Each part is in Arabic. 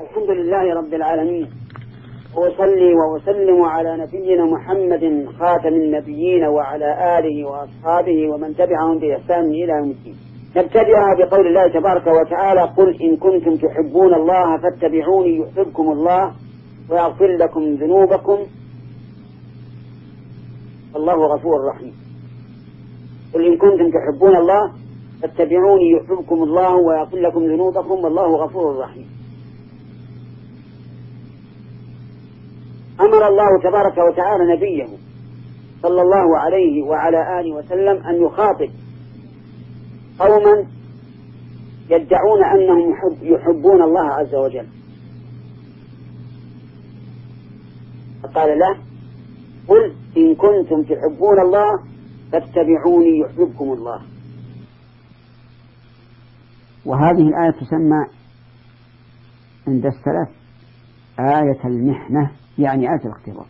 الحمد لله رب العالمين. وأصلي وأسلم على نبينا محمد خاتم النبيين وعلى آله وأصحابه ومن تبعهم بإحسان إلى يوم الدين. نبتدئها بقول الله تبارك وتعالى قل إن كنتم تحبون الله فاتبعوني يحببكم الله ويغفر لكم ذنوبكم. الله غفور رحيم. قل إن كنتم تحبون الله فاتبعوني يحببكم الله ويغفر لكم ذنوبكم. والله غفور رحيم. أمر الله تبارك وتعالى نبيه صلى الله عليه وعلى آله وسلم أن يخاطب قوما يدعون أنهم يحب يحبون الله عز وجل. فقال له قل إن كنتم تحبون الله فاتبعوني يحببكم الله. وهذه الآية تسمى عند السلف آية المحنة. يعني آية الاختبار.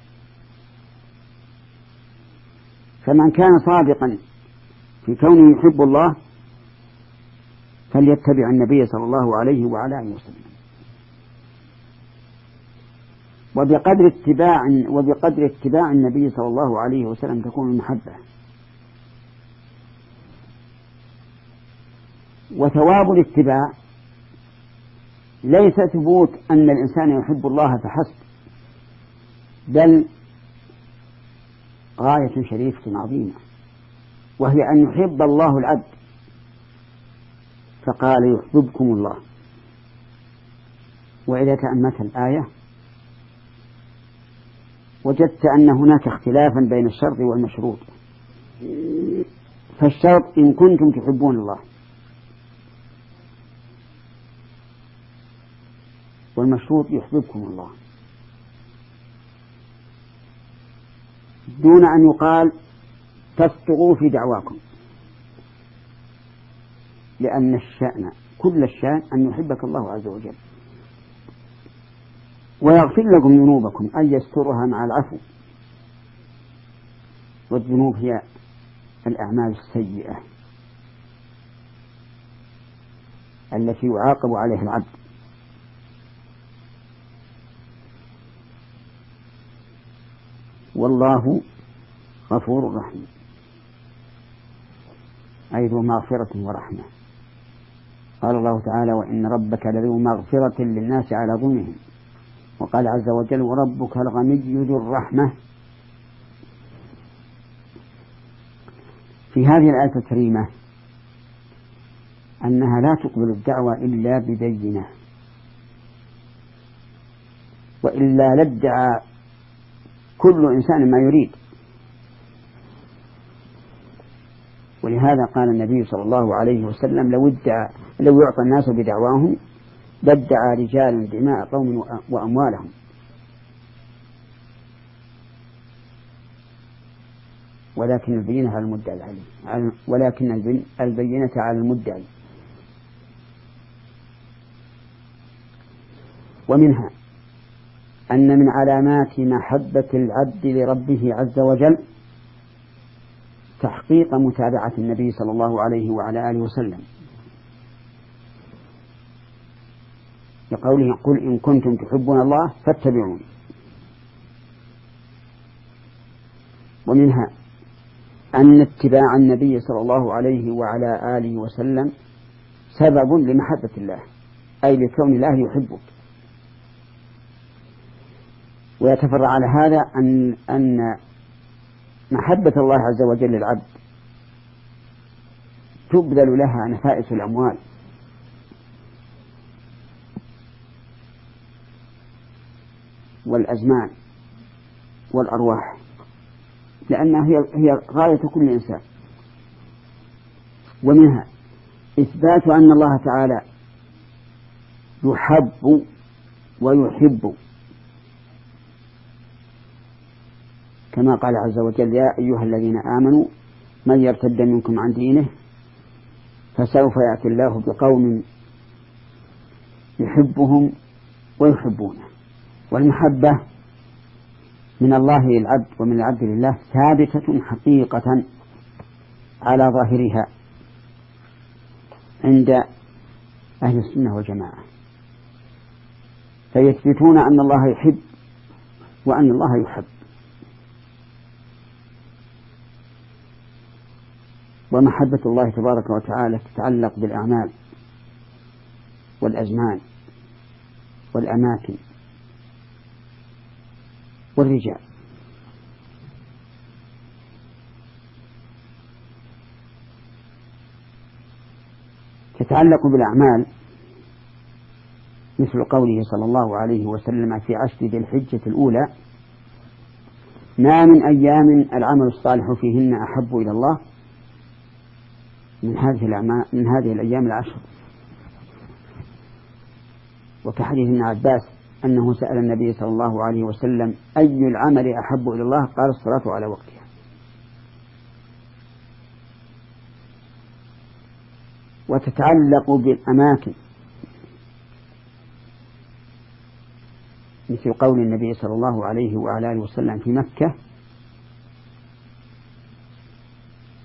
فمن كان صادقا في كونه يحب الله فليتبع النبي صلى الله عليه وعلى آله وسلم. وبقدر اتباع وبقدر اتباع النبي صلى الله عليه وسلم تكون المحبة وثواب الاتباع ليس ثبوت أن الإنسان يحب الله فحسب. بل غاية شريفة عظيمة وهي أن يحب الله العبد. فقال يحببكم الله. وإذا تأملت الآية وجدت أن هناك اختلافا بين الشرط والمشروط. فالشرط إن كنتم تحبون الله. والمشروط يحببكم الله. دون أن يقال تصدقوا في دعواكم. لأن الشأن كل الشأن أن يحبك الله عز وجل. ويغفر لكم ذنوبكم أن يسترها مع العفو. والذنوب هي الأعمال السيئة التي يعاقب عليها العبد. والله غفور رحيم. أي ذو مغفرة ورحمة. قال الله تعالى وإن ربك لذو مغفرة للناس على ظلمهم. وقال عز وجل وربك الغني ذو الرحمة. في هذه الآية الكريمة أنها لا تقبل الدعوة إلا ببينة. وإلا لادعى كل إنسان ما يريد. ولهذا قال النبي صلى الله عليه وسلم لو ادعى لو يعطى الناس بدعواهم لادعى رجال دماء قوم وأموالهم. ولكن البينة على المدعي عليه ولكن البينة على المدعي ومنها أن من علامات محبة العبد لربه عز وجل تحقيق متابعة النبي صلى الله عليه وعلى آله وسلم. لقوله قل إن كنتم تحبون الله فاتبعوني ومنها أن اتباع النبي صلى الله عليه وعلى آله وسلم سبب لمحبة الله أي لكون الله يحبك. ويتفرع على هذا أن أن محبة الله عز وجل للعبد تبذل لها نفائس الأموال. والأزمان والأرواح لأنها هي هي غاية كل إنسان. ومنها إثبات أن الله تعالى يحب ويحب كما قال عز وجل يا أيها الذين آمنوا من يرتد منكم عن دينه فسوف يأتي الله بقوم يحبهم ويحبونه. والمحبة من الله للعبد ومن العبد لله ثابتة حقيقة على ظاهرها عند أهل السنة والجماعة. فيثبتون أن الله يحب وأن الله يحب. ومحبة الله تبارك وتعالى تتعلق بالأعمال والأزمان والأماكن والرجال. تتعلق بالأعمال مثل قوله صلى الله عليه وسلم في عشر ذي الحجة الأولى ما من أيام العمل الصالح فيهن أحب إلى الله من هذه الأعمال من هذه الأيام العشر. وكحديث ابن عباس أنه سأل النبي صلى الله عليه وسلم أي العمل أحب إلى الله؟ قال الصلاة على وقتها. وتتعلق بالأماكن. مثل قول النبي صلى الله عليه وعلى آله وسلم في مكة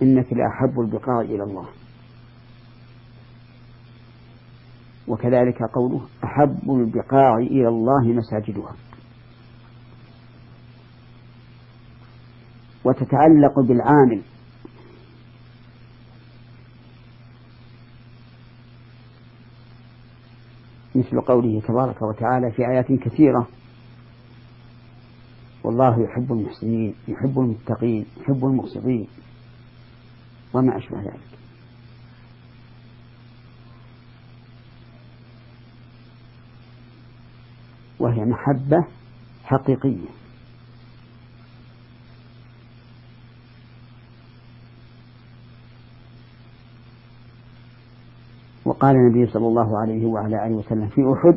إنك لأحب البقاع إلى الله. وكذلك قوله أحب البقاع إلى الله مساجدها. وتتعلق بالعامل. مثل قوله تبارك وتعالى في آيات كثيرة والله يحب المحسنين يحب المتقين يحب المقسطين. وما أشبه ذلك. وهي محبة حقيقية. وقال النبي صلى الله عليه وعلى آله وسلم في أحد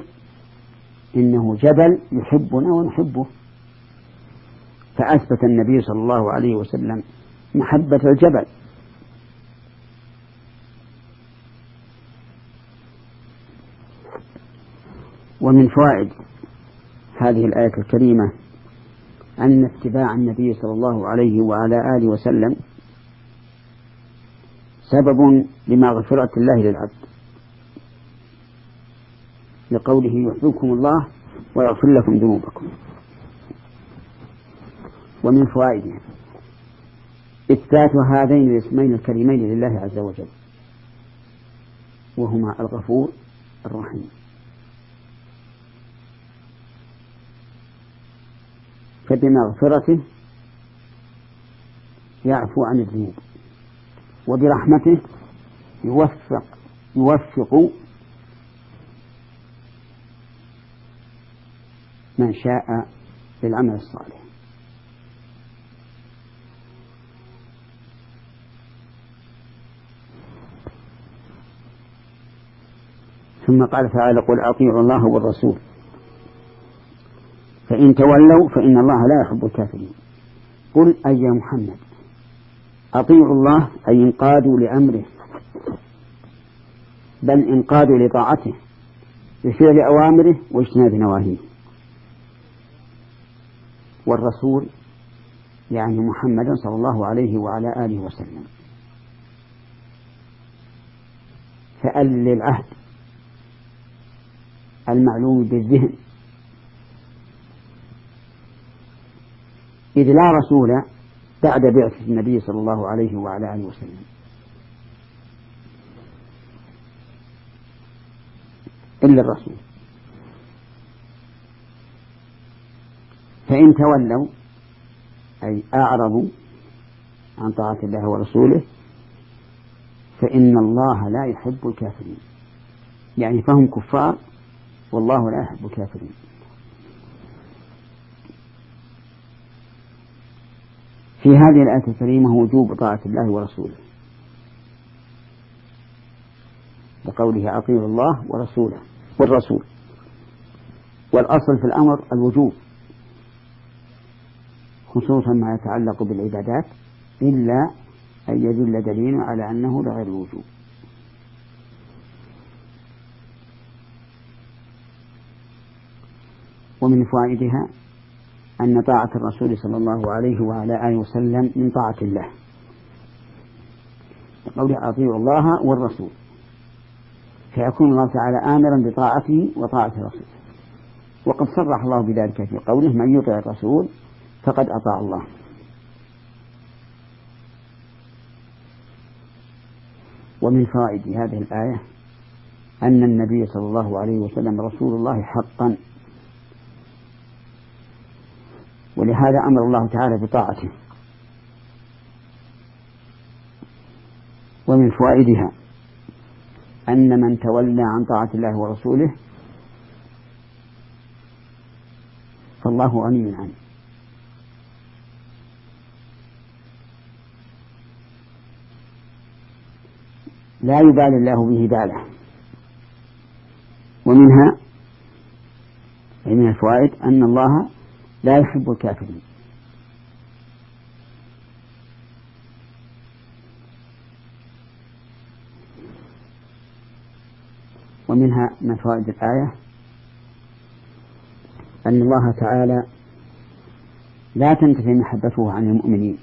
إنه جبل يحبنا ونحبه. فأثبت النبي صلى الله عليه وسلم محبة الجبل. ومن فوائد هذه الآية الكريمة أن اتباع النبي صلى الله عليه وعلى آله وسلم سبب لمغفرة الله للعبد لقوله يحبكم الله ويغفر لكم ذنوبكم. ومن فوائدها إثبات هذين الاسمين الكريمين لله عز وجل وهما الغفور الرحيم. فبمغفرته يعفو عن الذنوب وبرحمته يوفق يوفق من شاء للعمل الصالح. ثم قال تعالى قل أطيعوا الله والرسول. فإن تولوا فإن الله لا يحب الكافرين. قل أي يا محمد أطيعوا الله أي انقادوا لأمره. بل انقادوا لطاعته بفعل أوامره واجتناب نواهيه. والرسول يعني محمدا صلى الله عليه وعلى آله وسلم. فأل للعهد المعلوم بالذهن إذ لا رسول بعد بعثة النبي صلى الله عليه وعلى آله وسلم. إلا الرسول. فإن تولوا أي أعرضوا عن طاعة الله ورسوله فإن الله لا يحب الكافرين. يعني فهم كفار والله لا يحب الكافرين. في هذه الآية الكريمة وجوب طاعة الله ورسوله. بقوله أطيعوا الله ورسوله والرسول. والأصل في الأمر الوجوب خصوصا ما يتعلق بالعبادات إلا أن يدل دليل على أنه لغير الوجوب. ومن فوائدها أن طاعة الرسول صلى الله عليه وعلى آله وسلم من طاعة الله. قوله أطيعوا الله والرسول. فيكون الله تعالى آمرا بطاعته وطاعة رسوله وقد صرح الله بذلك في قوله من يطع الرسول فقد أطاع الله ومن فوائد هذه الآية أن النبي صلى الله عليه وسلم رسول الله حقا. ولهذا أمر الله تعالى بطاعته. ومن فوائدها أن من تولى عن طاعة الله ورسوله فالله غني عنه. لا يبالي الله به باله. ومنها من الفوائد أن الله لا يحب الكافرين. ومنها من فوائد الآية أن الله تعالى لا تنتفي محبته عن المؤمنين.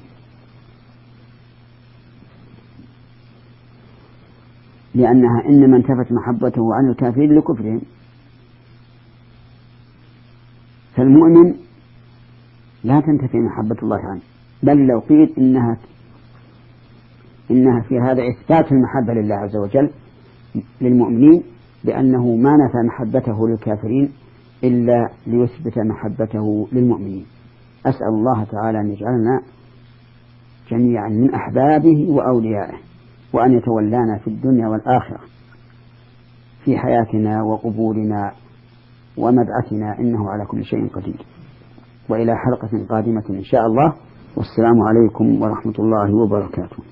لأنها إنما انتفت محبته عن الكافرين لكفرهم. فالمؤمن لا تنتفي محبة الله عنه. بل لو قيل إنها إنها في هذا إثبات المحبة لله عز وجل للمؤمنين لأنه ما نفى محبته للكافرين إلا ليثبت محبته للمؤمنين. أسأل الله تعالى أن يجعلنا جميعا من أحبابه وأوليائه وأن يتولانا في الدنيا والآخرة في حياتنا وقبورنا ومبعثنا إنه على كل شيء قدير. وإلى حلقة قادمة إن شاء الله. والسلام عليكم ورحمة الله وبركاته.